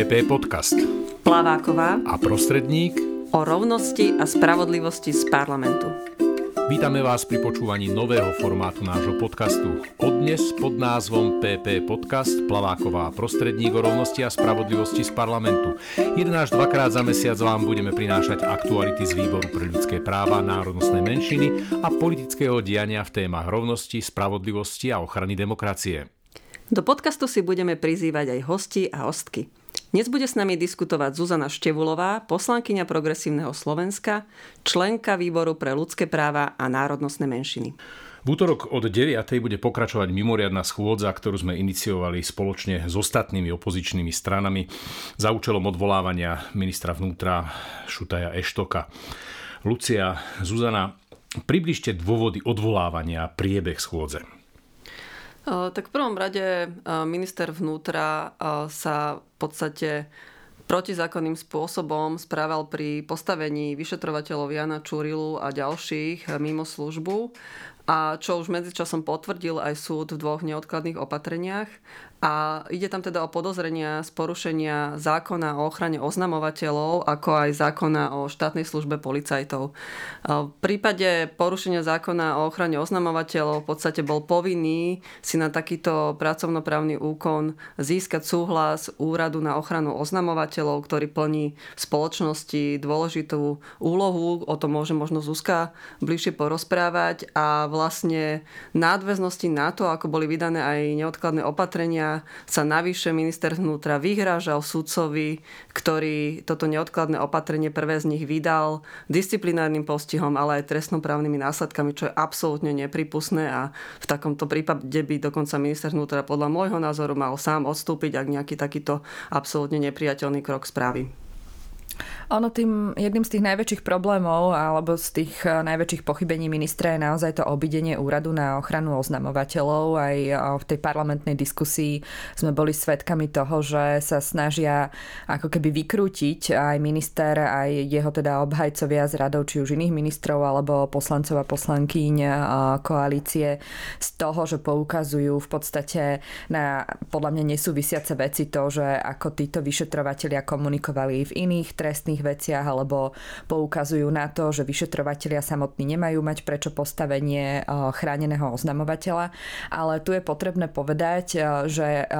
PP Podcast. Plaváková a prostredník o rovnosti a spravodlivosti z parlamentu. Vítame vás pri počúvaní nového formátu nášho podcastu. Odnes pod názvom PP Podcast Plaváková prostredník o rovnosti a spravodlivosti z parlamentu. Jeden až dvakrát za mesiac vám budeme prinášať aktuality z Výboru pre ľudské práva, národnostné menšiny a politického diania v témach rovnosti, spravodlivosti a ochrany demokracie. Do podcastu si budeme prizývať aj hosti a hostky. Dnes bude s nami diskutovať Zuzana Števulová, poslankyňa Progresívneho Slovenska, členka Výboru pre ľudské práva a národnostné menšiny. V útorok od 9. bude pokračovať mimoriadná schôdza, ktorú sme iniciovali spoločne s ostatnými opozičnými stranami za účelom odvolávania ministra vnútra Šutaja Eštoka. Lucia, Zuzana, približte dôvody odvolávania priebeh schôdze. Tak v prvom rade minister vnútra sa v podstate protizákonným spôsobom správal pri postavení vyšetrovateľov Jana Čurilu a ďalších mimo službu a čo už medzičasom potvrdil aj súd v dvoch neodkladných opatreniach. A ide tam teda o podozrenia z porušenia zákona o ochrane oznamovateľov, ako aj zákona o štátnej službe policajtov. V prípade porušenia zákona o ochrane oznamovateľov v podstate bol povinný si na takýto pracovnoprávny úkon získať súhlas Úradu na ochranu oznamovateľov, ktorý plní v spoločnosti dôležitú úlohu. O tom môže možno Zuzka bližšie porozprávať. A vlastne nadväznosti na to, ako boli vydané aj neodkladné opatrenia, sa navyše minister vnútra vyhrážal sudcovi, ktorý toto neodkladné opatrenie prvé z nich vydal disciplinárnym postihom, ale aj trestnoprávnymi následkami, čo je absolútne nepripustné a v takomto prípade by dokonca minister vnútra podľa môjho názoru mal sám odstúpiť, ak nejaký takýto absolútne nepriateľný krok spraví. Ono tým jedným z tých najväčších problémov alebo z tých eh, najväčších pochybení ministra je naozaj to obidenie úradu na ochranu oznamovateľov. Aj eh, v tej parlamentnej diskusii sme boli svedkami toho, že sa snažia ako keby vykrútiť aj minister, aj jeho teda obhajcovia z radov, či už iných ministrov alebo poslancov a poslankyň eh, koalície z toho, že poukazujú v podstate na podľa mňa nesúvisiace veci to, že ako títo vyšetrovatelia komunikovali v iných trestných iných veciach alebo poukazujú na to, že vyšetrovatelia samotní nemajú mať prečo postavenie eh, chráneného oznamovateľa. Ale tu je potrebné povedať, eh, že eh,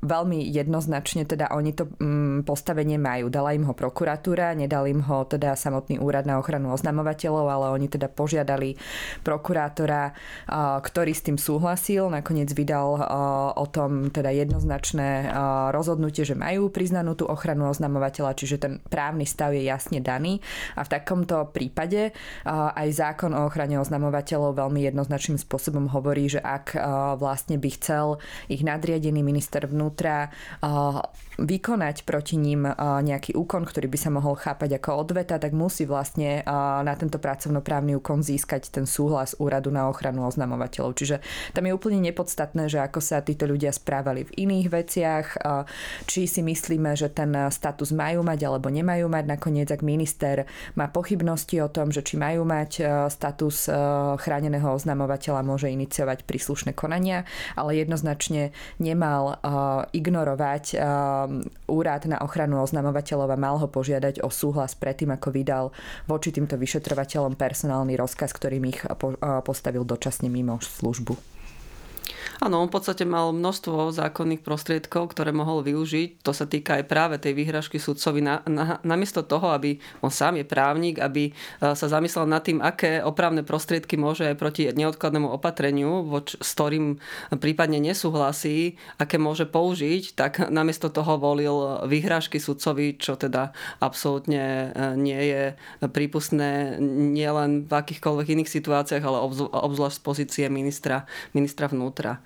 veľmi jednoznačne teda oni to mm, postavenie majú. Dala im ho prokuratúra, nedal im ho teda samotný úrad na ochranu oznamovateľov, ale oni teda požiadali prokurátora, ktorý s tým súhlasil. Nakoniec vydal o tom teda jednoznačné rozhodnutie, že majú priznanú tú ochranu oznamovateľa, čiže ten právny stav je jasne daný a v takomto prípade aj zákon o ochrane oznamovateľov veľmi jednoznačným spôsobom hovorí, že ak vlastne by chcel ich nadriadený minister vnútra vykonať proti ním nejaký úkon, ktorý by sa mohol chápať ako odveta, tak musí vlastne na tento pracovnoprávny úkon získať ten súhlas úradu na ochranu oznamovateľov. Čiže tam je úplne nepodstatné, že ako sa títo ľudia správali v iných veciach, či si myslíme, že ten status majú mať alebo nemajú mať nakoniec, ak minister má pochybnosti o tom, že či majú mať status chráneného oznamovateľa, môže iniciovať príslušné konania, ale jednoznačne nemal ignorovať úrad na ochranu oznamovateľov a mal ho požiadať o súhlas predtým, ako vydal voči týmto vyšetrovateľom personálny rozkaz, ktorým ich postavil dočasne mimo službu. Áno, on v podstate mal množstvo zákonných prostriedkov, ktoré mohol využiť. To sa týka aj práve tej výhražky sudcovi. Na, na, namiesto toho, aby on sám je právnik, aby e, sa zamyslel nad tým, aké opravné prostriedky môže aj proti neodkladnému opatreniu, voč, s ktorým prípadne nesúhlasí, aké môže použiť, tak namiesto toho volil výhražky sudcovi, čo teda absolútne e, nie je prípustné nielen v akýchkoľvek iných situáciách, ale obzvlášť z pozície ministra, ministra vnútra.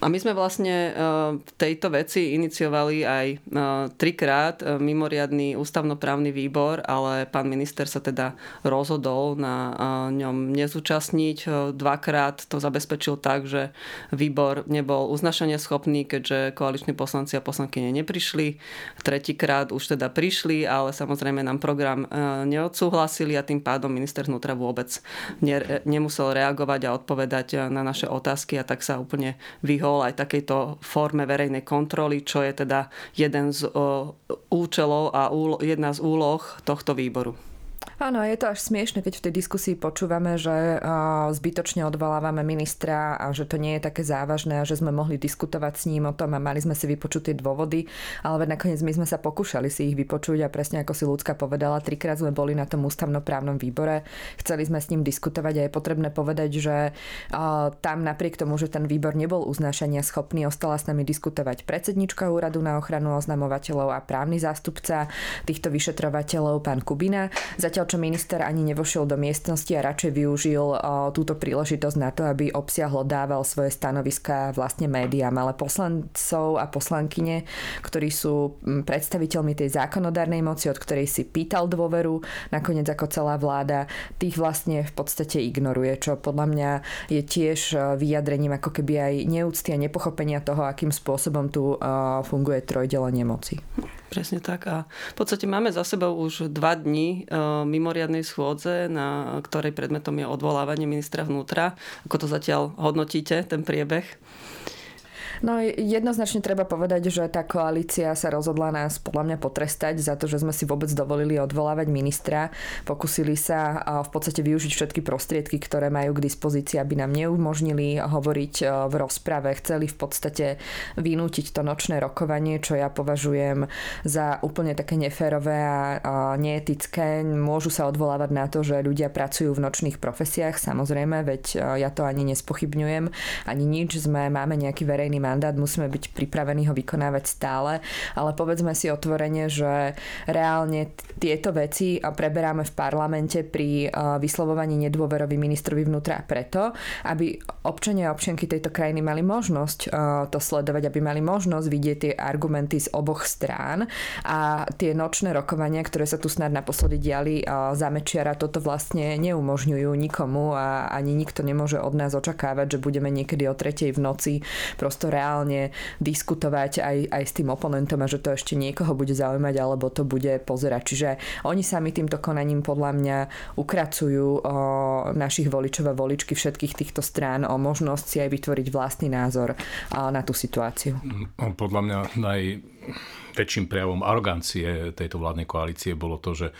A my sme vlastne e, v tejto veci iniciovali aj e, trikrát e, mimoriadný ústavnoprávny výbor, ale pán minister sa teda rozhodol na ňom nezúčastniť. Dvakrát to zabezpečil tak, že výbor nebol uznašania schopný, keďže koaliční poslanci a poslankyne neprišli. Tretíkrát už teda prišli, ale samozrejme nám program neodsúhlasili a tým pádom minister vnútra vôbec nemusel reagovať a odpovedať na naše otázky a tak sa úplne vyhol aj takejto forme verejnej kontroly, čo je teda jeden z účelov a jedna z úloh tohto výboru. Áno, je to až smiešne, keď v tej diskusii počúvame, že zbytočne odvolávame ministra a že to nie je také závažné a že sme mohli diskutovať s ním o tom a mali sme si vypočuť tie dôvody, ale nakoniec my sme sa pokúšali si ich vypočuť a presne ako si ľudská povedala, trikrát sme boli na tom ústavnoprávnom výbore, chceli sme s ním diskutovať a je potrebné povedať, že tam napriek tomu, že ten výbor nebol uznášania schopný, ostala s nami diskutovať predsednička úradu na ochranu oznamovateľov a právny zástupca týchto vyšetrovateľov, pán Kubina. Zatiaľ, čo minister ani nevošiel do miestnosti a radšej využil túto príležitosť na to, aby obsiahlo dával svoje stanoviská vlastne médiám, ale poslancov a poslankyne, ktorí sú predstaviteľmi tej zákonodárnej moci, od ktorej si pýtal dôveru, nakoniec ako celá vláda, tých vlastne v podstate ignoruje, čo podľa mňa je tiež vyjadrením ako keby aj neúcty a nepochopenia toho, akým spôsobom tu funguje trojdelenie moci. Presne tak. A v podstate máme za sebou už dva dni e, mimoriadnej schôdze, na ktorej predmetom je odvolávanie ministra vnútra. Ako to zatiaľ hodnotíte, ten priebeh? No jednoznačne treba povedať, že tá koalícia sa rozhodla nás podľa mňa potrestať za to, že sme si vôbec dovolili odvolávať ministra. Pokusili sa v podstate využiť všetky prostriedky, ktoré majú k dispozícii, aby nám neumožnili hovoriť v rozprave. Chceli v podstate vynútiť to nočné rokovanie, čo ja považujem za úplne také neférové a neetické. Môžu sa odvolávať na to, že ľudia pracujú v nočných profesiách, samozrejme, veď ja to ani nespochybňujem, ani nič. Sme, máme nejaký verejný mandát, musíme byť pripravení ho vykonávať stále, ale povedzme si otvorene, že reálne tieto veci preberáme v parlamente pri vyslovovaní nedôverovi ministrovi vnútra preto, aby občania a občianky tejto krajiny mali možnosť to sledovať, aby mali možnosť vidieť tie argumenty z oboch strán a tie nočné rokovania, ktoré sa tu snad naposledy diali za Mečiara, toto vlastne neumožňujú nikomu a ani nikto nemôže od nás očakávať, že budeme niekedy o tretej v noci prosto reálne diskutovať aj, aj s tým oponentom a že to ešte niekoho bude zaujímať alebo to bude pozerať. Čiže oni sami týmto konaním podľa mňa ukracujú o, našich voličov a voličky všetkých týchto strán o možnosť si aj vytvoriť vlastný názor na tú situáciu. Podľa mňa naj väčším prejavom arogancie tejto vládnej koalície bolo to, že e,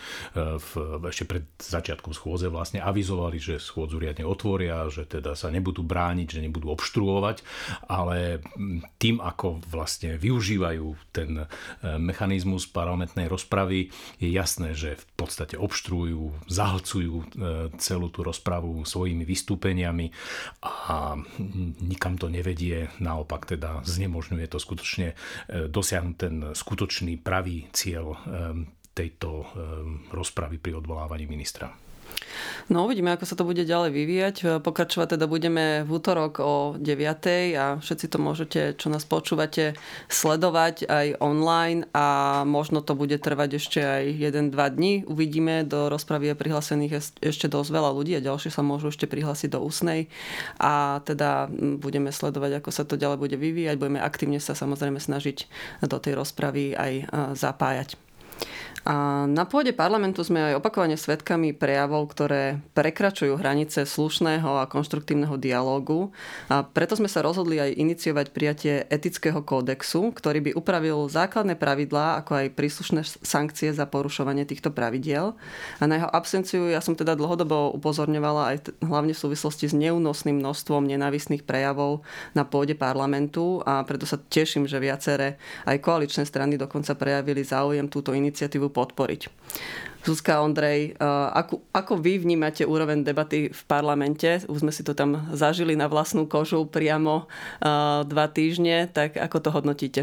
v, ešte pred začiatkom schôdze vlastne avizovali, že schôdzu riadne otvoria, že teda sa nebudú brániť, že nebudú obštruovať, ale tým, ako vlastne využívajú ten e, mechanizmus parlamentnej rozpravy, je jasné, že v podstate obštruujú, zahlcujú e, celú tú rozpravu svojimi vystúpeniami a nikam to nevedie, naopak teda znemožňuje to skutočne dosiahnuť ten skutočný pravý cieľ ehm, tejto ehm, rozpravy pri odvolávaní ministra. No uvidíme, ako sa to bude ďalej vyvíjať. Pokračovať teda budeme v útorok o 9. a všetci to môžete, čo nás počúvate, sledovať aj online a možno to bude trvať ešte aj 1-2 dní. Uvidíme, do rozpravy je prihlásených ešte dosť veľa ľudí a ďalšie sa môžu ešte prihlásiť do úsnej a teda budeme sledovať, ako sa to ďalej bude vyvíjať. Budeme aktívne sa samozrejme snažiť do tej rozpravy aj zapájať. A na pôde parlamentu sme aj opakovane svedkami prejavov, ktoré prekračujú hranice slušného a konštruktívneho dialógu. A preto sme sa rozhodli aj iniciovať prijatie etického kódexu, ktorý by upravil základné pravidlá, ako aj príslušné sankcie za porušovanie týchto pravidiel. A na jeho absenciu ja som teda dlhodobo upozorňovala aj t- hlavne v súvislosti s neúnosným množstvom nenávistných prejavov na pôde parlamentu a preto sa teším, že viaceré aj koaličné strany dokonca prejavili záujem túto iniciatívu podporiť. Zuzka Ondrej, eh, ako, ako vy vnímate úroveň debaty v parlamente? Už sme si to tam zažili na vlastnú kožu priamo uh, dva týždne, tak ako to hodnotíte?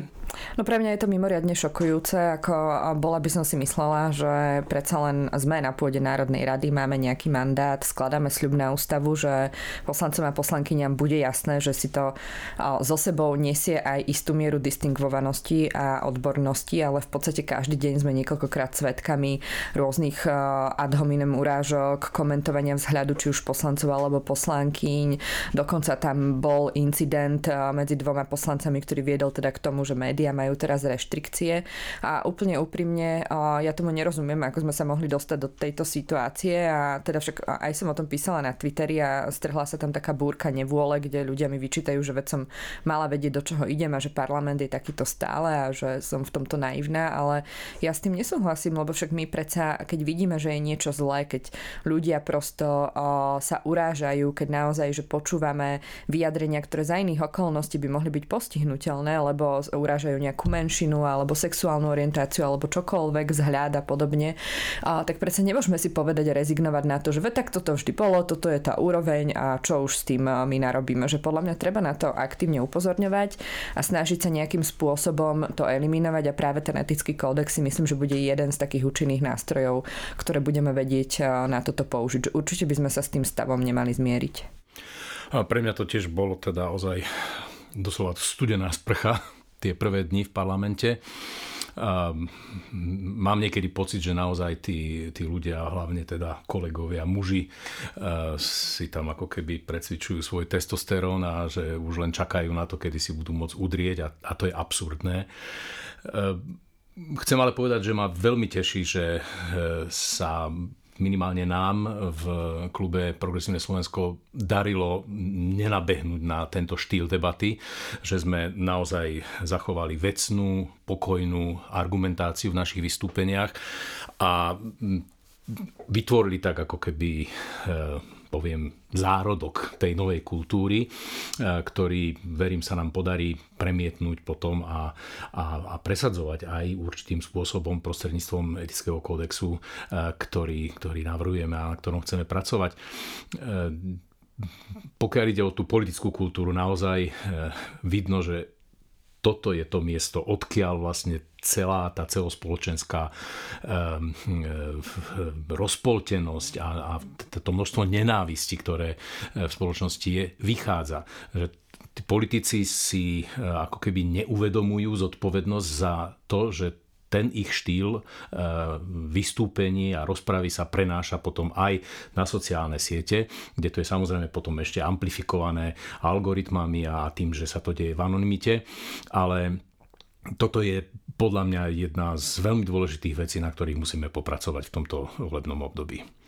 No pre mňa je to mimoriadne šokujúce, ako bola by som si myslela, že predsa len sme na pôde Národnej rady, máme nejaký mandát, skladáme sľub na ústavu, že poslancom a poslankyňam bude jasné, že si to so sebou nesie aj istú mieru distingvovanosti a odbornosti, ale v podstate každý deň sme niekoľkokrát svetkami rôznych rôznych ad hominem urážok, komentovania vzhľadu či už poslancov alebo poslankyň. Dokonca tam bol incident medzi dvoma poslancami, ktorý viedol teda k tomu, že médiá majú teraz reštrikcie. A úplne úprimne, ja tomu nerozumiem, ako sme sa mohli dostať do tejto situácie a teda však aj som o tom písala na Twitteri a strhla sa tam taká búrka nevôle, kde ľudia mi vyčítajú, že veď som mala vedieť, do čoho idem a že parlament je takýto stále a že som v tomto naivná, ale ja s tým nesúhlasím, lebo však my predsa, keď vidíme, že je niečo zlé, keď ľudia prosto sa urážajú, keď naozaj, že počúvame vyjadrenia, ktoré za iných okolností by mohli byť postihnutelné, lebo urážajú nejakú menšinu alebo sexuálnu orientáciu alebo čokoľvek, vzhľad a podobne, a, tak predsa nemôžeme si povedať a rezignovať na to, že veď tak toto vždy bolo, toto je tá úroveň a čo už s tým my narobíme. Že podľa mňa treba na to aktívne upozorňovať a snažiť sa nejakým spôsobom to eliminovať a práve ten etický kódex si myslím, že bude jeden z takých účinných nástrojov, ktoré budeme vedieť na toto použiť. Určite by sme sa s tým stavom nemali zmieriť. A pre mňa to tiež bolo teda ozaj doslova studená sprcha tie prvé dni v parlamente mám niekedy pocit, že naozaj tí, tí ľudia, hlavne teda kolegovia, muži, si tam ako keby precvičujú svoj testosterón a že už len čakajú na to, kedy si budú môcť udrieť a, a to je absurdné. Chcem ale povedať, že ma veľmi teší, že e, sa minimálne nám v klube Progresívne Slovensko darilo nenabehnúť na tento štýl debaty, že sme naozaj zachovali vecnú, pokojnú argumentáciu v našich vystúpeniach a vytvorili tak ako keby e, poviem, zárodok tej novej kultúry, e, ktorý, verím, sa nám podarí premietnúť potom a, a, a presadzovať aj určitým spôsobom prostredníctvom etického kódexu, e, ktorý, ktorý navrhujeme a na ktorom chceme pracovať. E, pokiaľ ide o tú politickú kultúru, naozaj vidno, že toto je to miesto, odkiaľ vlastne celá tá celospoločenská um, rozpoltenosť a, a to množstvo nenávisti, ktoré v spoločnosti je, vychádza. Že tí politici si ako keby neuvedomujú zodpovednosť za to, že ten ich štýl e, vystúpení a rozpravy sa prenáša potom aj na sociálne siete, kde to je samozrejme potom ešte amplifikované algoritmami a tým, že sa to deje v anonimite, ale toto je podľa mňa jedna z veľmi dôležitých vecí, na ktorých musíme popracovať v tomto volebnom období.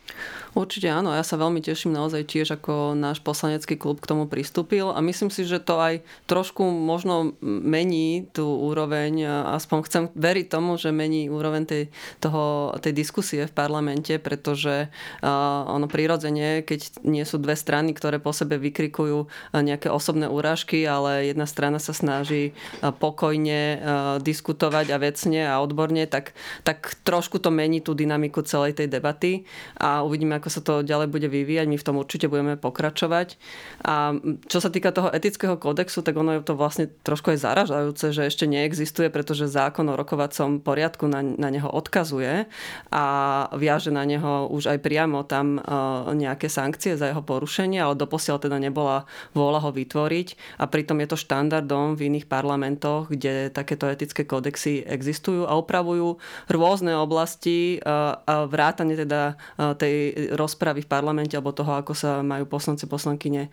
Určite áno, ja sa veľmi teším naozaj tiež, ako náš poslanecký klub k tomu pristúpil. A myslím si, že to aj trošku možno mení tú úroveň, aspoň chcem veriť tomu, že mení úroveň tej, toho, tej diskusie v parlamente, pretože uh, ono prirodzene, keď nie sú dve strany, ktoré po sebe vykrikujú nejaké osobné úražky, ale jedna strana sa snaží pokojne uh, diskutovať a vecne a odborne, tak, tak trošku to mení tú dynamiku celej tej debaty. A uvidíme, ako sa to ďalej bude vyvíjať. My v tom určite budeme pokračovať. A čo sa týka toho etického kódexu, tak ono je to vlastne trošku aj zaražajúce, že ešte neexistuje, pretože zákon o rokovacom poriadku na, na neho odkazuje a viaže na neho už aj priamo tam e, nejaké sankcie za jeho porušenie, ale doposiaľ teda nebola vôľa ho vytvoriť a pritom je to štandardom v iných parlamentoch, kde takéto etické kódexy existujú a upravujú rôzne oblasti e, a vrátane teda e, tej rozpravy v parlamente alebo toho, ako sa majú poslanci poslankyne e,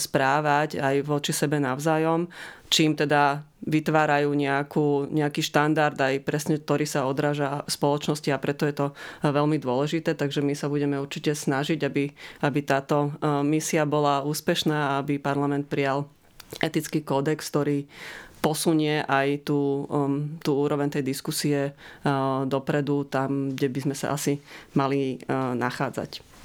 správať aj voči sebe navzájom, čím teda vytvárajú nejakú, nejaký štandard aj presne, ktorý sa odráža v spoločnosti a preto je to e, veľmi dôležité, takže my sa budeme určite snažiť, aby, aby táto e, misia bola úspešná a aby parlament prijal etický kódex, ktorý posunie aj tú, um, tú úroveň tej diskusie uh, dopredu, tam, kde by sme sa asi mali uh, nachádzať.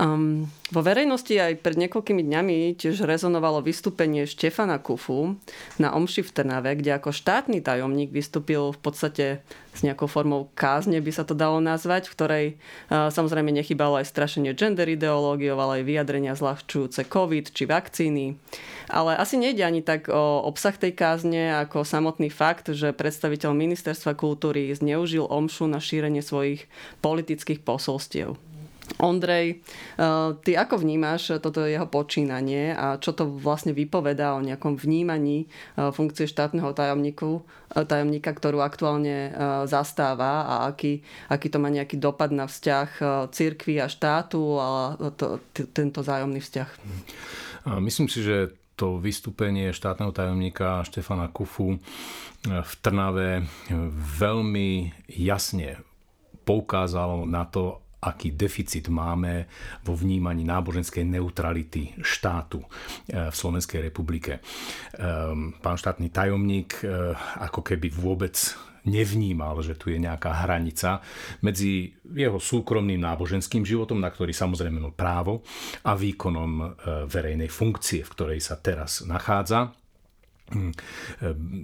Um, vo verejnosti aj pred niekoľkými dňami tiež rezonovalo vystúpenie Štefana Kufu na Omši v Trnave, kde ako štátny tajomník vystúpil v podstate s nejakou formou kázne, by sa to dalo nazvať, v ktorej uh, samozrejme nechybalo aj strašenie gender ideológiou, ale aj vyjadrenia zľahčujúce COVID či vakcíny. Ale asi nejde ani tak o obsah tej kázne, ako samotný fakt, že predstaviteľ ministerstva kultúry zneužil Omšu na šírenie svojich politických posolstiev. Ondrej, ty ako vnímaš toto jeho počínanie a čo to vlastne vypovedá o nejakom vnímaní funkcie štátneho tajomníku, tajomníka, ktorú aktuálne zastáva a aký, aký to má nejaký dopad na vzťah cirkvi a štátu a to, tento zájomný vzťah? Myslím si, že to vystúpenie štátneho tajomníka Štefana Kufu v Trnave veľmi jasne poukázalo na to, aký deficit máme vo vnímaní náboženskej neutrality štátu eh, v Slovenskej republike. Ehm, pán štátny tajomník eh, ako keby vôbec nevnímal, že tu je nejaká hranica medzi jeho súkromným náboženským životom, na ktorý samozrejme mal právo, a výkonom eh, verejnej funkcie, v ktorej sa teraz nachádza. Hm,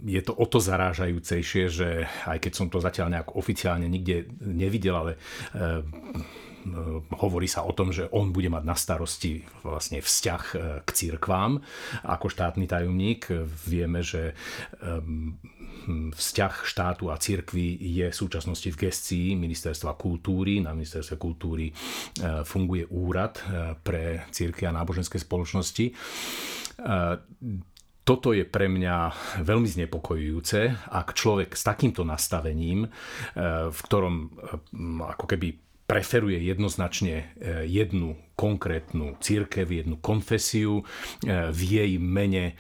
je to o to zarážajúcejšie, že aj keď som to zatiaľ nejak oficiálne nikde nevidel, ale eh, hovorí sa o tom, že on bude mať na starosti vlastne vzťah eh, k církvám. Ako štátny tajomník vieme, že hm, vzťah štátu a církvy je v súčasnosti v gestii Ministerstva kultúry. Na Ministerstve kultúry eh, funguje úrad pre církvy a náboženské spoločnosti toto je pre mňa veľmi znepokojujúce, ak človek s takýmto nastavením, e, v ktorom e, ako keby preferuje jednoznačne e, jednu konkrétnu církev, jednu konfesiu v jej mene,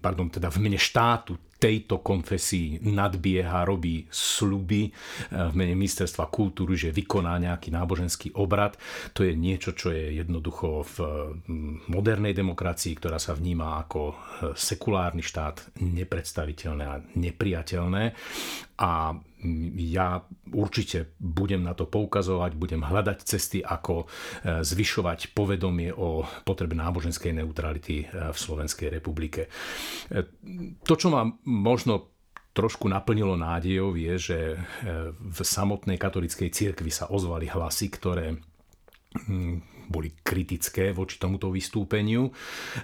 pardon, teda v mene štátu tejto konfesii nadbieha, robí sluby eh, v mene ministerstva kultúry, že vykoná nejaký náboženský obrad. To je niečo, čo je jednoducho v mm, modernej demokracii, ktorá sa vníma ako eh, sekulárny štát, nepredstaviteľné a nepriateľné. A ja určite budem na to poukazovať, budem hľadať cesty, ako eh, zvyšovať povedomie o potrebe náboženskej neutrality v Slovenskej republike. To, čo mám možno trošku naplnilo nádejou, je, že e, v samotnej katolickej cirkvi sa ozvali hlasy, ktoré boli kritické voči tomuto vystúpeniu.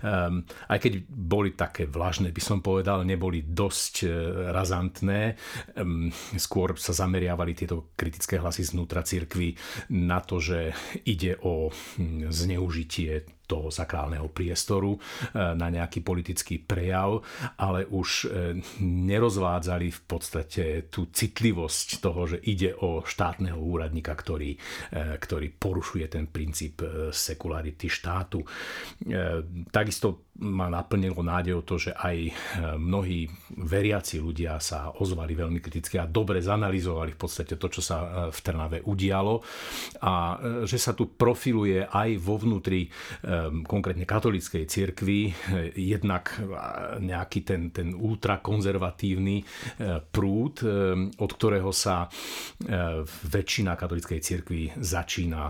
Um, aj keď boli také vlažné, by som povedal, neboli dosť uh, razantné. Um, skôr sa zameriavali tieto kritické hlasy znútra cirkvy na to, že ide o hm, zneužitie toho sakrálneho priestoru e, na nejaký politický prejav, ale už e, nerozvádzali v podstate tú citlivosť toho, že ide o štátneho úradníka, ktorý, e, ktorý porušuje ten princíp sekularity štátu. Takisto ma naplnilo nádejou to, že aj mnohí veriaci ľudia sa ozvali veľmi kriticky a dobre zanalizovali v podstate to, čo sa v Trnave udialo. A že sa tu profiluje aj vo vnútri konkrétne katolíckej cirkvi, eh, jednak eh, nejaký ten, ten ultrakonzervatívny eh, prúd, od ktorého sa väčšina katolíckej cirkvi začína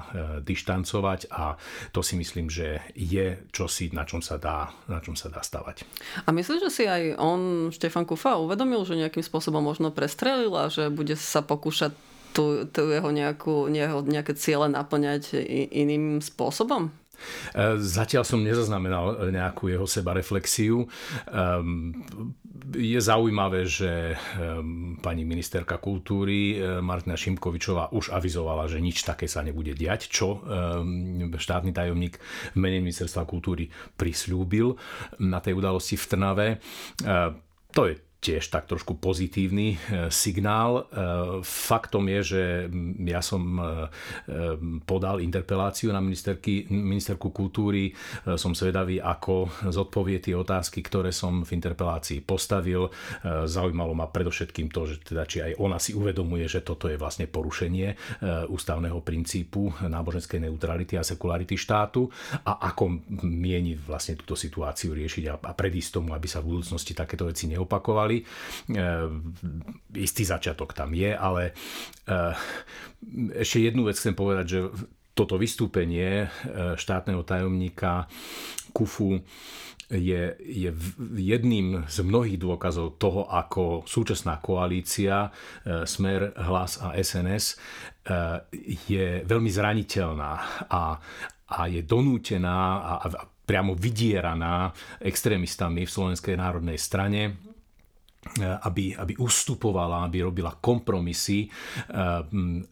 dištancovať. A to si myslím, že je čosi, na čom sa dá, na čom sa dá stavať. A myslíš, že si aj on, Štefan Kufa, uvedomil, že nejakým spôsobom možno prestrelil a že bude sa pokúšať tu jeho, nejakú, nejaké ciele naplňať iným spôsobom? E, zatiaľ som nezaznamenal nejakú jeho sebareflexiu. Ehm, je zaujímavé, že ehm, pani ministerka kultúry e, Martina Šimkovičová už avizovala, že nič také sa nebude diať, čo ehm, štátny tajomník v mene ministerstva kultúry prislúbil na tej udalosti v Trnave. E, to je tiež tak trošku pozitívny e, signál. E, faktom je, že ja som e, podal interpeláciu na ministerky, ministerku kultúry. Som svedavý, ako zodpovie tie otázky, ktoré som v interpelácii postavil. Zaujímalo ma predovšetkým to, že teda, či aj ona si uvedomuje, že toto je vlastne porušenie ústavného princípu náboženskej neutrality a sekularity štátu a ako mieni vlastne túto situáciu riešiť a predísť tomu, aby sa v budúcnosti takéto veci neopakovali E, istý začiatok tam je, ale e, ešte jednu vec chcem povedať, že toto vystúpenie e, štátneho tajomníka Kufu je, je jedným z mnohých dôkazov toho, ako súčasná koalícia Smer, Hlas a SNS je veľmi zraniteľná a, a je donútená a, a priamo vydieraná extrémistami v Slovenskej národnej strane aby, aby ustupovala, aby robila kompromisy,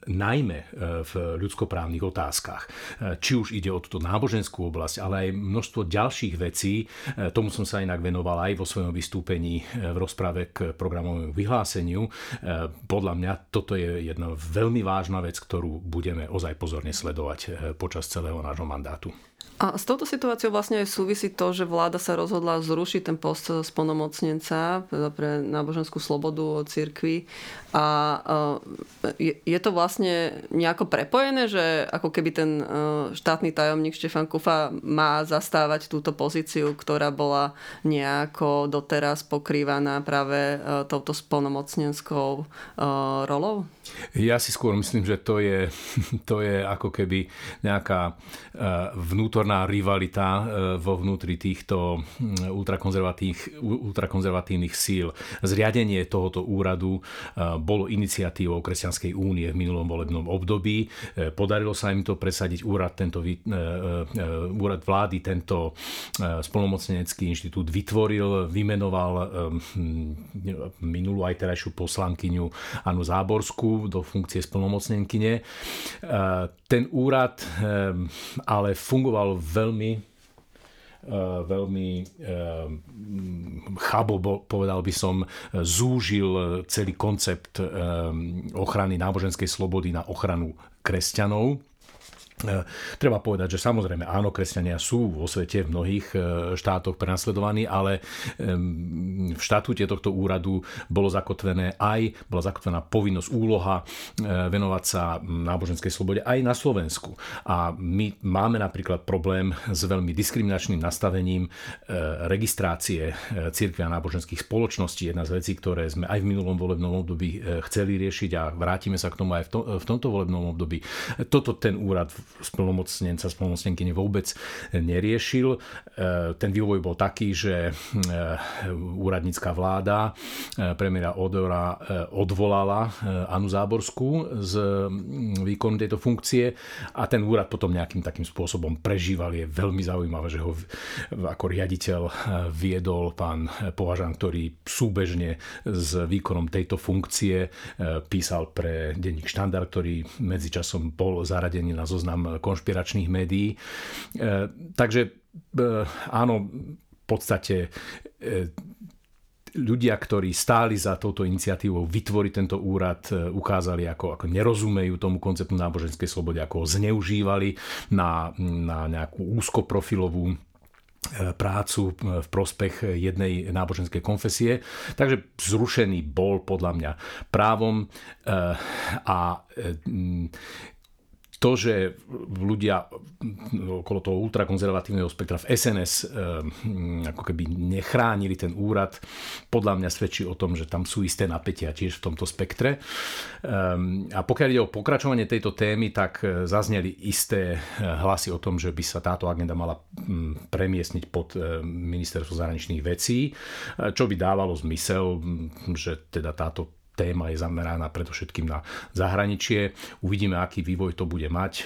najmä v ľudskoprávnych otázkach. Či už ide o túto náboženskú oblasť, ale aj množstvo ďalších vecí. Tomu som sa inak venoval aj vo svojom vystúpení v rozprave k programovému vyhláseniu. Podľa mňa toto je jedna veľmi vážna vec, ktorú budeme ozaj pozorne sledovať počas celého nášho mandátu. A s touto situáciou vlastne aj súvisí to, že vláda sa rozhodla zrušiť ten post splnomocnenca pre náboženskú slobodu o cirkvi. A e, je to vlastne nejako prepojené, že ako keby ten e, štátny tajomník Štefan Kufa má zastávať túto pozíciu, ktorá bola nejako doteraz pokrývaná práve e, touto splnomocnenskou rolou? Ja si skôr myslím, že to je, to je ako keby nejaká vnútorná vnútorná rivalita e, vo vnútri týchto mm, ultrakonzervatívnych síl. Zriadenie tohoto úradu e, bolo iniciatívou Kresťanskej únie v minulom volebnom období. E, podarilo sa im to presadiť úrad, tento, úrad vlády, tento spolnomocnenecký inštitút vytvoril, vymenoval minulú aj terajšiu poslankyňu Anu Záborskú do funkcie spolnomocnenkyne. Ten úrad ale fungoval veľmi eh, veľmi eh, chabo, povedal by som, zúžil celý koncept eh, ochrany náboženskej slobody na ochranu kresťanov treba povedať, že samozrejme áno, kresťania sú vo svete v mnohých e, štátoch prenasledovaní, ale v štatúte tohto úradu bolo zakotvené aj, bola zakotvená povinnosť, úloha e, venovať sa náboženskej slobode aj na Slovensku. A my máme napríklad problém s veľmi diskriminačným nastavením registrácie církvy a náboženských spoločností. Jedna z vecí, ktoré sme aj v minulom volebnom období chceli riešiť a vrátime sa k tomu aj v, to, v tomto volebnom období. Toto ten úrad splnomocnenca, splnomocnenkyne vôbec neriešil. E, ten vývoj bol taký, že e, úradnícká vláda e, premiéra Odora odvolala Anu Záborskú z výkonu tejto funkcie a ten úrad potom nejakým takým spôsobom prežíval. Je veľmi zaujímavé, že ho ako riaditeľ viedol pán Považan, ktorý súbežne s výkonom tejto funkcie písal pre denník Štandard, ktorý medzičasom bol zaradený na zoznam zoznam konšpiračných médií. E, takže e, áno, v podstate e, ľudia, ktorí stáli za touto iniciatívou vytvoriť tento úrad, ukázali, ako, ako nerozumejú tomu konceptu náboženskej slobody, ako ho zneužívali na, na nejakú úzkoprofilovú prácu v prospech jednej náboženskej konfesie. Takže zrušený bol podľa mňa právom a to, že ľudia okolo toho ultrakonzervatívneho spektra v SNS eh, ako keby nechránili ten úrad, podľa mňa svedčí o tom, že tam sú isté napätia tiež v tomto spektre. Ehm, a pokiaľ ide o pokračovanie tejto témy, tak eh, zazneli isté eh, hlasy o tom, že by sa táto agenda mala hm, premiesniť pod ministerstvo zahraničných vecí, čo by dávalo zmysel, hm, že teda táto téma je zameraná predovšetkým na zahraničie. Uvidíme, aký vývoj to bude mať. E,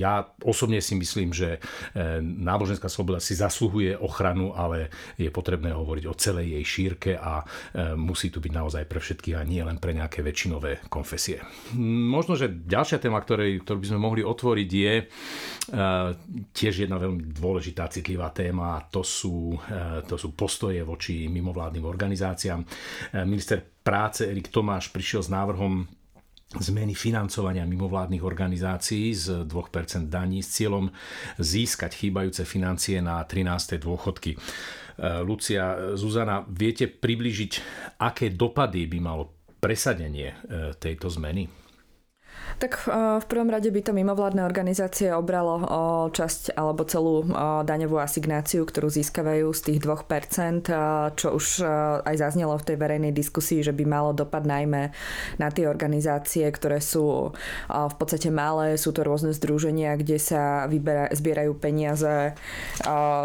ja osobne si myslím, že e, náboženská sloboda si zasluhuje ochranu, ale je potrebné hovoriť o celej jej šírke a e, musí tu byť naozaj pre všetkých a nie len pre nejaké väčšinové konfesie. Možno, že ďalšia téma, ktorej, ktorú by sme mohli otvoriť, je tiež jedna veľmi dôležitá, citlivá téma to sú, to sú postoje voči mimovládnym organizáciám. Minister práce Erik Tomáš prišiel s návrhom zmeny financovania mimovládnych organizácií z 2% daní s cieľom získať chýbajúce financie na 13. dôchodky. E, Lucia, Zuzana, viete približiť, aké dopady by malo presadenie e, tejto zmeny? Tak eh, v prvom rade by to mimovládne organizácie obralo o časť alebo celú daňovú asignáciu, ktorú získavajú z tých 2%, eh, čo už eh, aj zaznelo v tej verejnej diskusii, že by malo dopad najmä na tie organizácie, ktoré sú v podstate malé, sú to rôzne združenia, kde sa vybera, zbierajú peniaze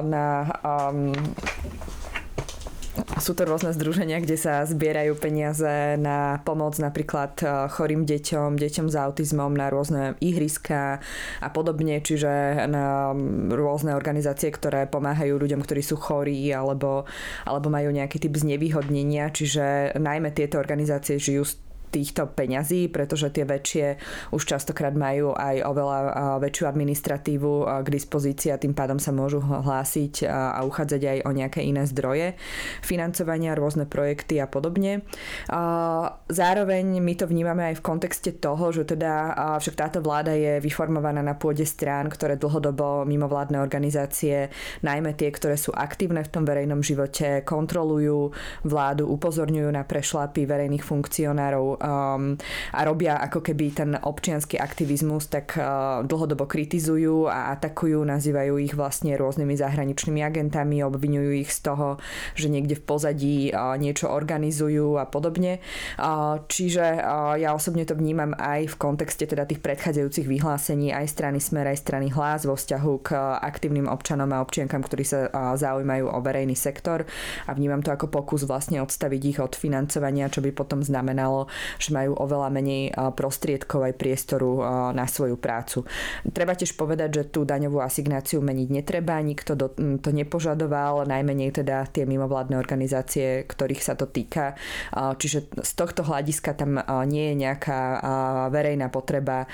na um, sú to rôzne združenia, kde sa zbierajú peniaze na pomoc napríklad e, chorým deťom, deťom s autizmom, na rôzne ihriska a podobne, čiže na rôzne organizácie, ktoré pomáhajú ľuďom, ktorí sú chorí alebo, alebo majú nejaký typ znevýhodnenia, čiže najmä tieto organizácie žijú týchto peňazí, pretože tie väčšie už častokrát majú aj oveľa väčšiu administratívu k dispozícii a tým pádom sa môžu hlásiť a uchádzať aj o nejaké iné zdroje financovania, rôzne projekty a podobne. Zároveň my to vnímame aj v kontexte toho, že teda však táto vláda je vyformovaná na pôde strán, ktoré dlhodobo mimovládne organizácie, najmä tie, ktoré sú aktívne v tom verejnom živote, kontrolujú vládu, upozorňujú na prešlapy verejných funkcionárov um, a robia ako keby ten občianský aktivizmus, tak uh, dlhodobo kritizujú a atakujú, nazývajú ich vlastne rôznymi zahraničnými agentami, obvinujú ich z toho, že niekde v pozadí uh, niečo organizujú a podobne. Uh, čiže uh, ja osobne to vnímam aj v kontexte teda tých predchádzajúcich vyhlásení aj strany Smer, aj strany Hlas vo vzťahu k aktívnym občanom a občiankam, ktorí sa uh, zaujímajú o verejný sektor a vnímam to ako pokus vlastne odstaviť ich od financovania, čo by potom znamenalo, že majú oveľa menej prostriedkov aj priestoru na svoju prácu. Treba tiež povedať, že tú daňovú asignáciu meniť netreba, nikto to nepožadoval, najmenej teda tie mimovládne organizácie, ktorých sa to týka. Čiže z tohto hľadiska tam nie je nejaká verejná potreba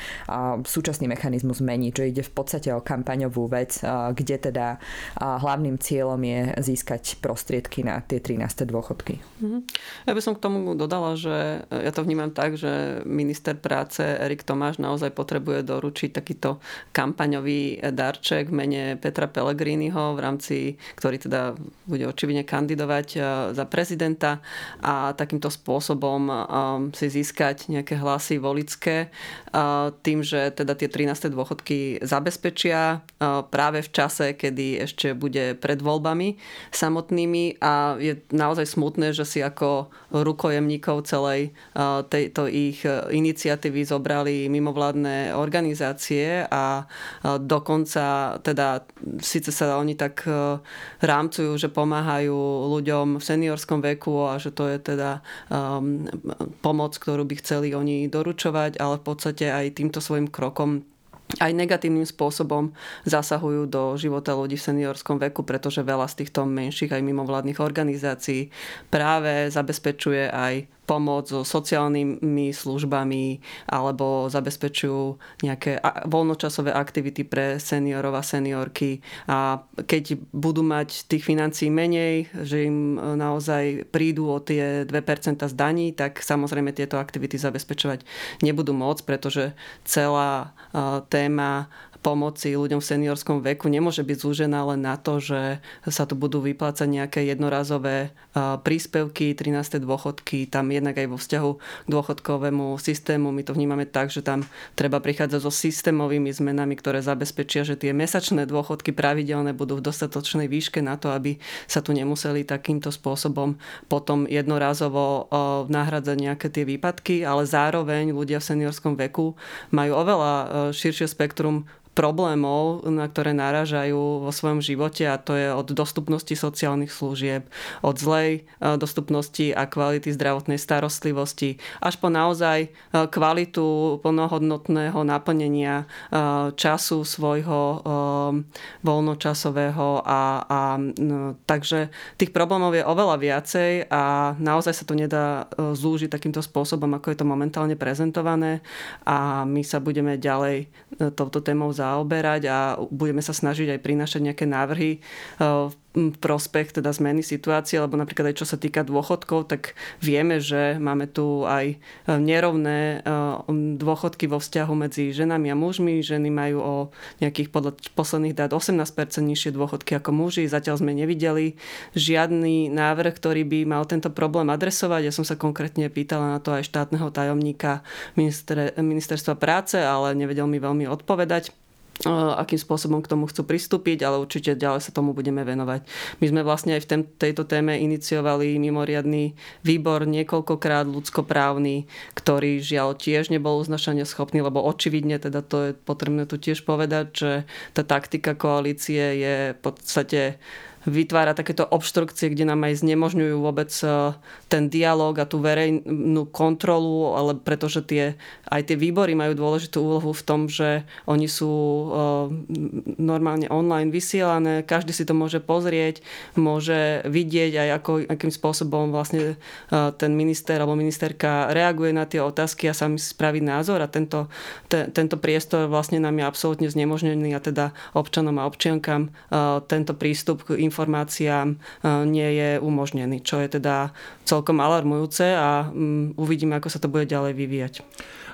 súčasný mechanizmus zmeniť, že ide v podstate o kampaňovú vec, kde teda hlavným cieľom je získať prostriedky na tie 13. dôchodky. Mhm. Ja by som k tomu dodala, že ja to vnímam tak, že minister práce Erik Tomáš naozaj potrebuje doručiť takýto kampaňový darček v mene Petra Pellegriniho, v rámci, ktorý teda bude očividne kandidovať e, za prezidenta a takýmto spôsobom e, si získať nejaké hlasy volické e, tým, že teda tie 13. dôchodky zabezpečia práve v čase, kedy ešte bude pred voľbami samotnými a je naozaj smutné, že si ako rukojemníkov celej tejto ich e, iniciatívy zobrali mimovládne organizácie a dokonca teda síce sa oni tak e, rámcujú, že pomáhajú ľuďom v seniorskom veku a že to je teda um, pomoc, ktorú by chceli oni doručovať, ale v podstate aj týmto svojim krokom aj negatívnym spôsobom zasahujú do života ľudí v seniorskom veku, pretože veľa z týchto menších aj mimovládnych organizácií práve zabezpečuje aj pomoc so sociálnymi službami alebo zabezpečujú nejaké voľnočasové aktivity pre seniorov a seniorky. A keď budú mať tých financií menej, že im e, naozaj prídu o tie 2% z daní, tak samozrejme tieto aktivity zabezpečovať nebudú môcť, pretože celá e, téma pomoci ľuďom v seniorskom veku nemôže byť zúžená len na to, že sa tu budú vyplácať nejaké jednorazové príspevky, 13. dôchodky, tam jednak aj vo vzťahu k dôchodkovému systému. My to vnímame tak, že tam treba prichádzať so systémovými zmenami, ktoré zabezpečia, že tie mesačné dôchodky pravidelné budú v dostatočnej výške na to, aby sa tu nemuseli takýmto spôsobom potom jednorazovo nahradzať nejaké tie výpadky, ale zároveň ľudia v seniorskom veku majú oveľa širšie spektrum problémov, na ktoré náražajú vo svojom živote a to je od dostupnosti sociálnych služieb, od zlej e, dostupnosti a kvality zdravotnej starostlivosti až po naozaj e, kvalitu plnohodnotného naplnenia e, času svojho voľnočasového a, a no, takže tých problémov je oveľa viacej a naozaj sa to nedá zúžiť takýmto spôsobom, ako je to momentálne prezentované. A my sa budeme ďalej touto témou za zaoberať a budeme sa snažiť aj prinašať nejaké návrhy v eh, prospech teda zmeny situácie, lebo napríklad aj čo sa týka dôchodkov, tak vieme, že máme tu aj e, nerovné e, dôchodky vo vzťahu medzi ženami a mužmi. Ženy majú o nejakých podľa posledných dát 18% nižšie dôchodky ako muži. Zatiaľ sme nevideli žiadny návrh, ktorý by mal tento problém adresovať. Ja som sa konkrétne pýtala na to aj štátneho tajomníka minister, ministerstva práce, ale nevedel mi veľmi odpovedať akým spôsobom k tomu chcú pristúpiť, ale určite ďalej sa tomu budeme venovať. My sme vlastne aj v tejto téme iniciovali mimoriadný výbor niekoľkokrát ľudskoprávny, ktorý žiaľ tiež nebol uznašania schopný, lebo očividne, teda to je potrebné tu tiež povedať, že tá taktika koalície je v podstate vytvára takéto obštrukcie, kde nám aj znemožňujú vôbec ten dialog a tú verejnú kontrolu, ale pretože tie, aj tie výbory majú dôležitú úlohu v tom, že oni sú normálne online vysielané, každý si to môže pozrieť, môže vidieť aj ako, akým spôsobom vlastne ten minister alebo ministerka reaguje na tie otázky a sami si spraviť názor. A tento, te, tento priestor vlastne nám je absolútne znemožnený a teda občanom a občiankam tento prístup k informáciám nie je umožnený, čo je teda celkom alarmujúce a mm, uvidíme, ako sa to bude ďalej vyvíjať.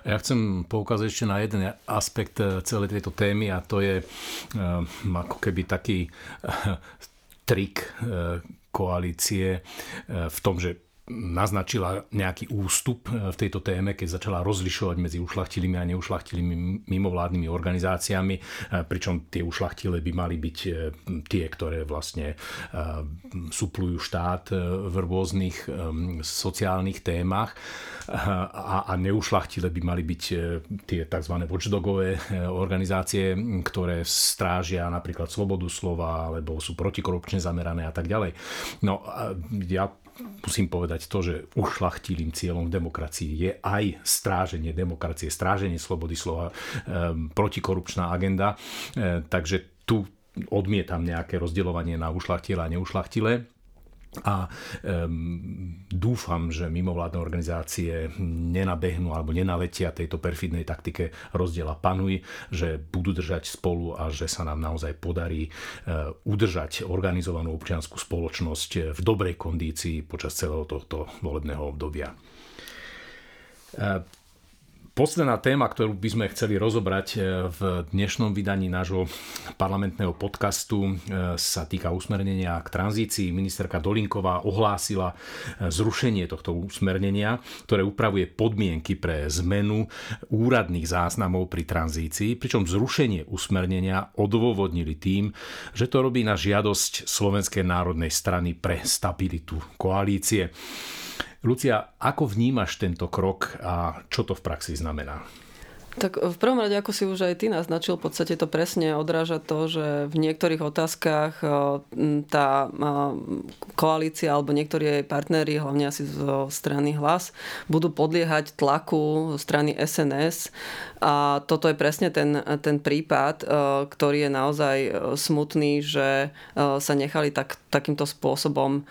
Ja chcem poukázať ešte na jeden aspekt e, celej tejto témy a to je um, ako keby taký trik koalície v tom, že naznačila nejaký ústup e, v tejto téme, keď začala rozlišovať medzi ušlachtilými a neušlachtilými mimovládnymi organizáciami, e, pričom tie ušlachtile by mali byť e, tie, ktoré vlastne suplujú štát v rôznych sociálnych témach a, a neušlachtile by mali byť tie tzv. watchdogové organizácie, ktoré strážia napríklad slobodu slova alebo sú protikorupčne zamerané a tak ďalej. No ja musím povedať to, že ušlachtilým cieľom v demokracii je aj stráženie demokracie, stráženie slobody slova, e, protikorupčná agenda. E, takže tu odmietam nejaké rozdeľovanie na ušlachtile a neušlachtile a um, dúfam, že mimovládne organizácie nenabehnú alebo nenaletia tejto perfidnej taktike rozdiela panuj, že budú držať spolu a že sa nám naozaj podarí uh, udržať organizovanú občianskú spoločnosť v dobrej kondícii počas celého tohto volebného obdobia. Uh, Posledná téma, ktorú by sme chceli rozobrať e, v dnešnom vydaní nášho parlamentného podcastu e, sa týka usmernenia k tranzícii. Ministerka Dolinková ohlásila e, zrušenie tohto usmernenia, ktoré upravuje podmienky pre zmenu úradných záznamov pri tranzícii, pričom zrušenie usmernenia odôvodnili tým, že to robí na žiadosť Slovenskej národnej strany pre stabilitu koalície. Lucia, ako vnímaš tento krok a čo to v praxi znamená? Tak v prvom rade, ako si už aj ty naznačil, v podstate to presne odráža to, že v niektorých otázkach tá koalícia alebo niektorí jej partnery, hlavne asi zo strany hlas, budú podliehať tlaku strany SNS a toto je presne ten, ten prípad, ktorý je naozaj smutný, že sa nechali tak, takýmto spôsobom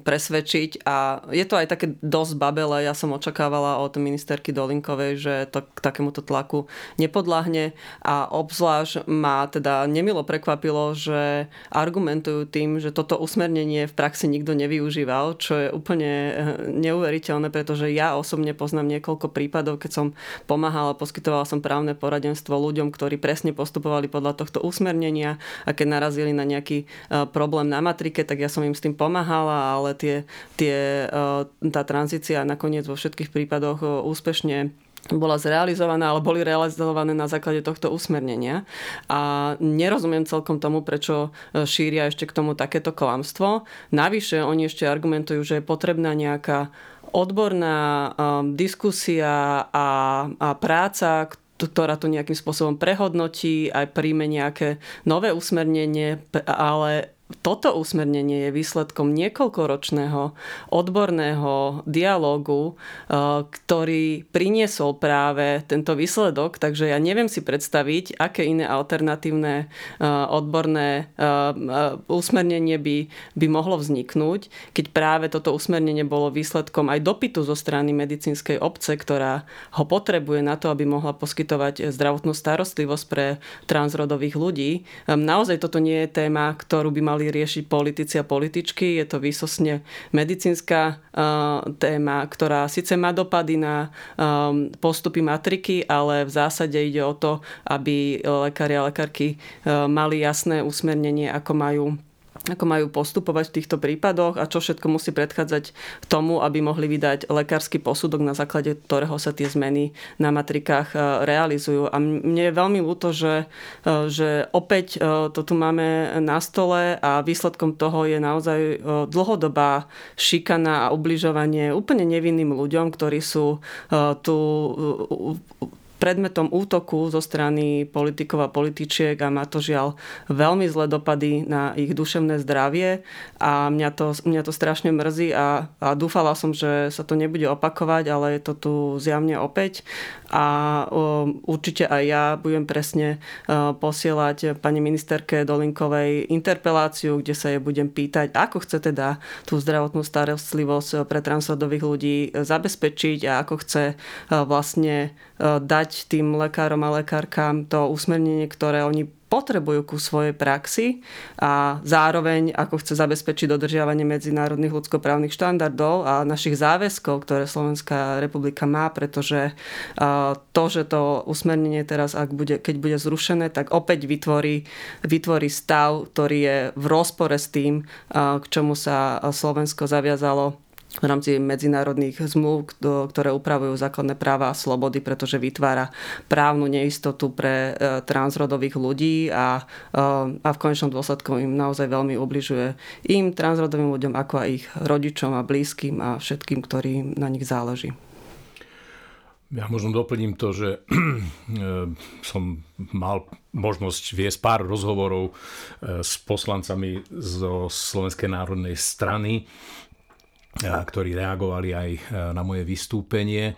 presvedčiť a je to aj také dosť babele. Ja som očakávala od ministerky Dolinkovej, že to k takému takémuto tlaku nepodľahne a obzvlášť ma teda nemilo prekvapilo, že argumentujú tým, že toto usmernenie v praxi nikto nevyužíval, čo je úplne eh, neuveriteľné, pretože ja osobne poznám niekoľko prípadov, keď som pomáhala, poskytovala som právne poradenstvo ľuďom, ktorí presne postupovali podľa tohto usmernenia a keď narazili na nejaký eh, problém na matrike, tak ja som im s tým pomáhala, ale tie, tie, eh, tá tranzícia nakoniec vo všetkých prípadoch úspešne bola zrealizovaná, ale boli realizované na základe tohto usmernenia. A nerozumiem celkom tomu, prečo e, šíria ešte k tomu takéto klamstvo. Navyše oni ešte argumentujú, že je potrebná nejaká odborná um, diskusia a, a práca, ktorá to nejakým spôsobom prehodnotí, aj príjme nejaké nové usmernenie, ale toto usmernenie je výsledkom niekoľkoročného odborného dialógu, e, ktorý priniesol práve tento výsledok, takže ja neviem si predstaviť, aké iné alternatívne e, odborné e, usmernenie by, by mohlo vzniknúť, keď práve toto usmernenie bolo výsledkom aj dopytu zo strany medicínskej obce, ktorá ho potrebuje na to, aby mohla poskytovať zdravotnú starostlivosť pre transrodových ľudí. Naozaj toto nie je téma, ktorú by mal mali riešiť politici a političky. Je to výsosne medicínska uh, téma, ktorá síce má dopady na um, postupy matriky, ale v zásade ide o to, aby lekári a lekárky uh, mali jasné usmernenie, ako majú ako majú postupovať v týchto prípadoch a čo všetko musí predchádzať tomu, aby mohli vydať lekársky posudok, na základe ktorého sa tie zmeny na matrikách e, realizujú. A mne je veľmi ľúto, že, e, že opäť e, to tu máme na stole a výsledkom toho je naozaj dlhodobá šikana a ubližovanie úplne nevinným ľuďom, ktorí sú tu predmetom útoku zo strany politikov a političiek a má to žiaľ veľmi zlé dopady na ich duševné zdravie a mňa to, mňa to strašne mrzí a, a dúfala som, že sa to nebude opakovať, ale je to tu zjavne opäť. A um, určite aj ja budem presne uh, posielať pani ministerke Dolinkovej interpeláciu, kde sa jej budem pýtať, ako chce teda tú zdravotnú starostlivosť pre transrodových ľudí zabezpečiť a ako chce uh, vlastne uh, dať tým lekárom a lekárkam to usmernenie, ktoré oni potrebujú ku svojej praxi a zároveň ako chce zabezpečiť dodržiavanie medzinárodných ľudskoprávnych štandardov a našich záväzkov, ktoré Slovenská republika má, pretože to, že to usmernenie teraz, ak bude, keď bude zrušené, tak opäť vytvorí, vytvorí stav, ktorý je v rozpore s tým, k čomu sa Slovensko zaviazalo v rámci medzinárodných zmluv, ktoré upravujú základné práva a slobody, pretože vytvára právnu neistotu pre e, transrodových ľudí a, e, a v konečnom dôsledku im naozaj veľmi ubližuje im, transrodovým ľuďom, ako aj ich rodičom a blízkym a všetkým, ktorým na nich záleží. Ja možno doplním to, že e, som mal možnosť viesť pár rozhovorov s poslancami zo Slovenskej národnej strany ktorí reagovali aj e, na moje vystúpenie.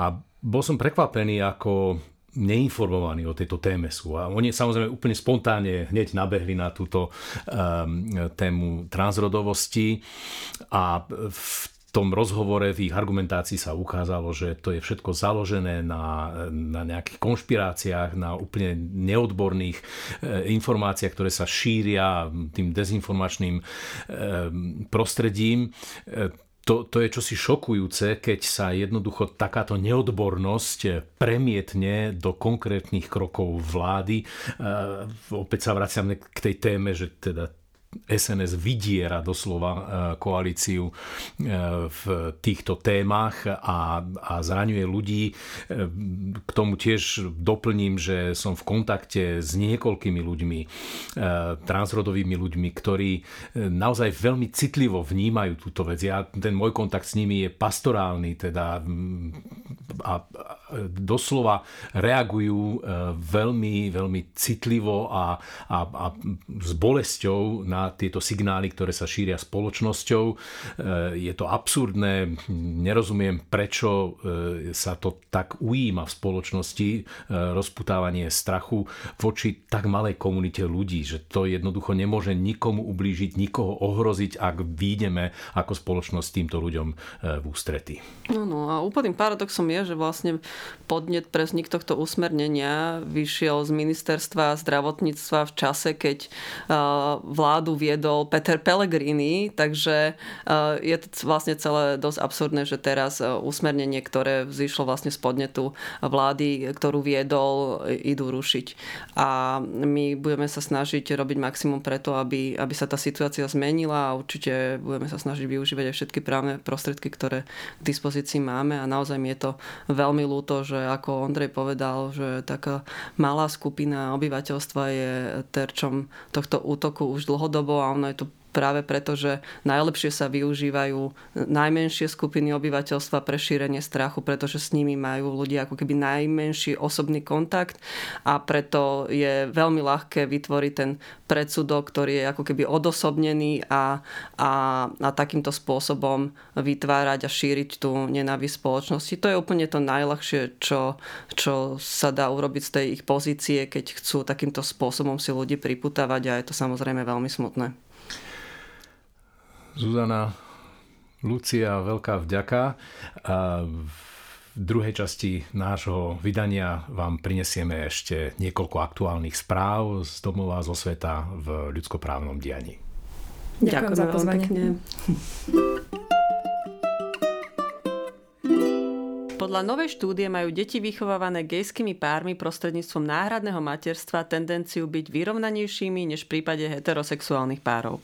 A bol som prekvapený, ako neinformovaní o tejto téme sú. A oni samozrejme úplne spontánne hneď nabehli na túto um, tému transrodovosti a v tom rozhovore v ich argumentácii sa ukázalo, že to je všetko založené na, na nejakých konšpiráciách, na úplne neodborných e, informáciách, ktoré sa šíria tým dezinformačným e, prostredím. E, to, to je čosi šokujúce, keď sa jednoducho takáto neodbornosť premietne do konkrétnych krokov vlády. Opäť sa vraciame k tej téme, že teda SNS vydiera doslova e, koalíciu e, v týchto témach a, a zraňuje ľudí. E, k tomu tiež doplním, že som v kontakte s niekoľkými ľuďmi, transrodovými ľuďmi, ktorí naozaj veľmi citlivo vnímajú túto vec. Ja, ten môj kontakt s nimi je pastorálny, teda a, doslova reagujú veľmi, veľmi citlivo a, a, a s bolesťou na tieto signály, ktoré sa šíria spoločnosťou. E, je to absurdné, nerozumiem, prečo e, sa to tak ujíma v spoločnosti, e, rozputávanie strachu voči tak malej komunite ľudí, že to jednoducho nemôže nikomu ublížiť, nikoho ohroziť, ak výjdeme ako spoločnosť týmto ľuďom v ústrety. No, no a úplným paradoxom je, že vlastne podnet pre vznik tohto usmernenia vyšiel z ministerstva zdravotníctva v čase, keď vládu vládu viedol Peter Pellegrini, takže eh, je to vlastne celé dosť absurdné, že teraz eh, usmernenie, ktoré vzýšlo vlastne z podnetu vlády, ktorú viedol, idú rušiť. A my budeme sa snažiť robiť maximum preto, aby, aby sa tá situácia zmenila a určite budeme sa snažiť využívať aj všetky právne prostriedky, ktoré k dispozícii máme a naozaj mi je to veľmi ľúto, že ako Ondrej povedal, že taká malá skupina obyvateľstva je terčom tohto útoku už dlhodobo dlhodobo a ono je to práve preto, že najlepšie sa využívajú najmenšie skupiny obyvateľstva pre šírenie strachu, pretože s nimi majú ľudia ako keby najmenší osobný kontakt a preto je veľmi ľahké vytvoriť ten predsudok, ktorý je ako keby odosobnený a, a, a takýmto spôsobom vytvárať a šíriť tú nenávisť spoločnosti. To je úplne to najľahšie, čo, čo sa dá urobiť z tej ich pozície, keď chcú takýmto spôsobom si ľudí priputávať a je to samozrejme veľmi smutné. Zuzana, Lucia, veľká vďaka. A v druhej časti nášho vydania vám prinesieme ešte niekoľko aktuálnych správ z domova zo sveta v ľudskoprávnom dianí. Ďakujem, Ďakujem za pozvanie. Pekne. Podľa novej štúdie majú deti vychovávané gejskými pármi prostredníctvom náhradného materstva tendenciu byť vyrovnanejšími než v prípade heterosexuálnych párov.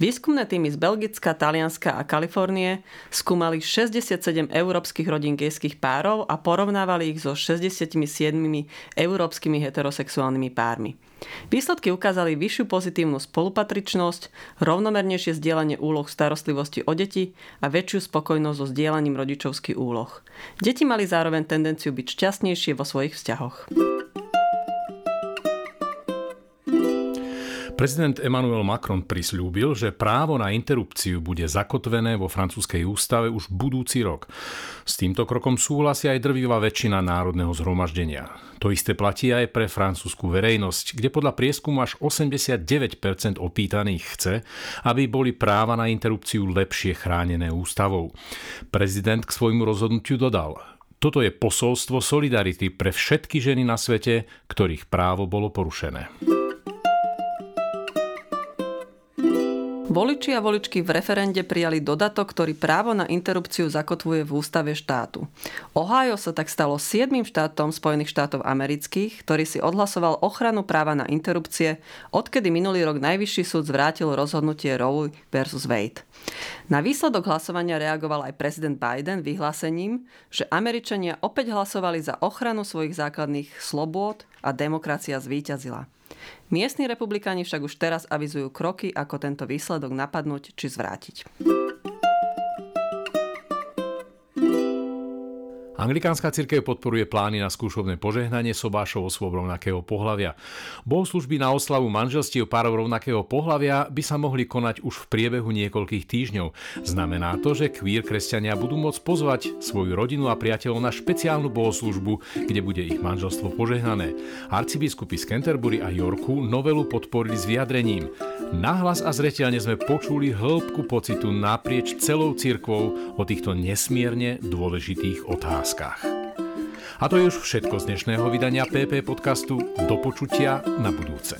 Výskumné týmy z Belgicka, Talianska a Kalifornie skúmali 67 európskych rodín gejských párov a porovnávali ich so 67 európskymi heterosexuálnymi pármi. Výsledky ukázali vyššiu pozitívnu spolupatričnosť, rovnomernejšie zdieľanie úloh starostlivosti o deti a väčšiu spokojnosť so zdieľaním rodičovských úloh. Deti mali zároveň tendenciu byť šťastnejšie vo svojich vzťahoch. Prezident Emmanuel Macron prislúbil, že právo na interrupciu bude zakotvené vo francúzskej ústave už budúci rok. S týmto krokom súhlasia aj drvivá väčšina národného zhromaždenia. To isté platí aj pre francúzsku verejnosť, kde podľa prieskumu až 89% opýtaných chce, aby boli práva na interrupciu lepšie chránené ústavou. Prezident k svojmu rozhodnutiu dodal, toto je posolstvo solidarity pre všetky ženy na svete, ktorých právo bolo porušené. Voliči a voličky v referende prijali dodatok, ktorý právo na interrupciu zakotvuje v ústave štátu. Ohio sa tak stalo 7. štátom Spojených štátov amerických, ktorý si odhlasoval ochranu práva na interrupcie, odkedy minulý rok najvyšší súd zvrátil rozhodnutie Roe versus Wade. Na výsledok hlasovania reagoval aj prezident Biden vyhlásením, že Američania opäť hlasovali za ochranu svojich základných slobôd a demokracia zvíťazila. Miestni republikáni však už teraz avizujú kroky, ako tento výsledok napadnúť či zvrátiť. Anglikánska cirkev podporuje plány na skúšobné požehnanie sobášov osôb rovnakého pohľavia. Bohoslužby na oslavu manželstiev párov rovnakého pohľavia by sa mohli konať už v priebehu niekoľkých týždňov. Znamená to, že queer kresťania budú môcť pozvať svoju rodinu a priateľov na špeciálnu bohoslužbu, kde bude ich manželstvo požehnané. Arcibiskupy z Canterbury a Yorku novelu podporili s vyjadrením. Nahlas a zreteľne sme počuli hĺbku pocitu naprieč celou cirkvou o týchto nesmierne dôležitých otázkach otázkach. A to je už všetko z dnešného vydania PP podcastu. Do počutia na budúce.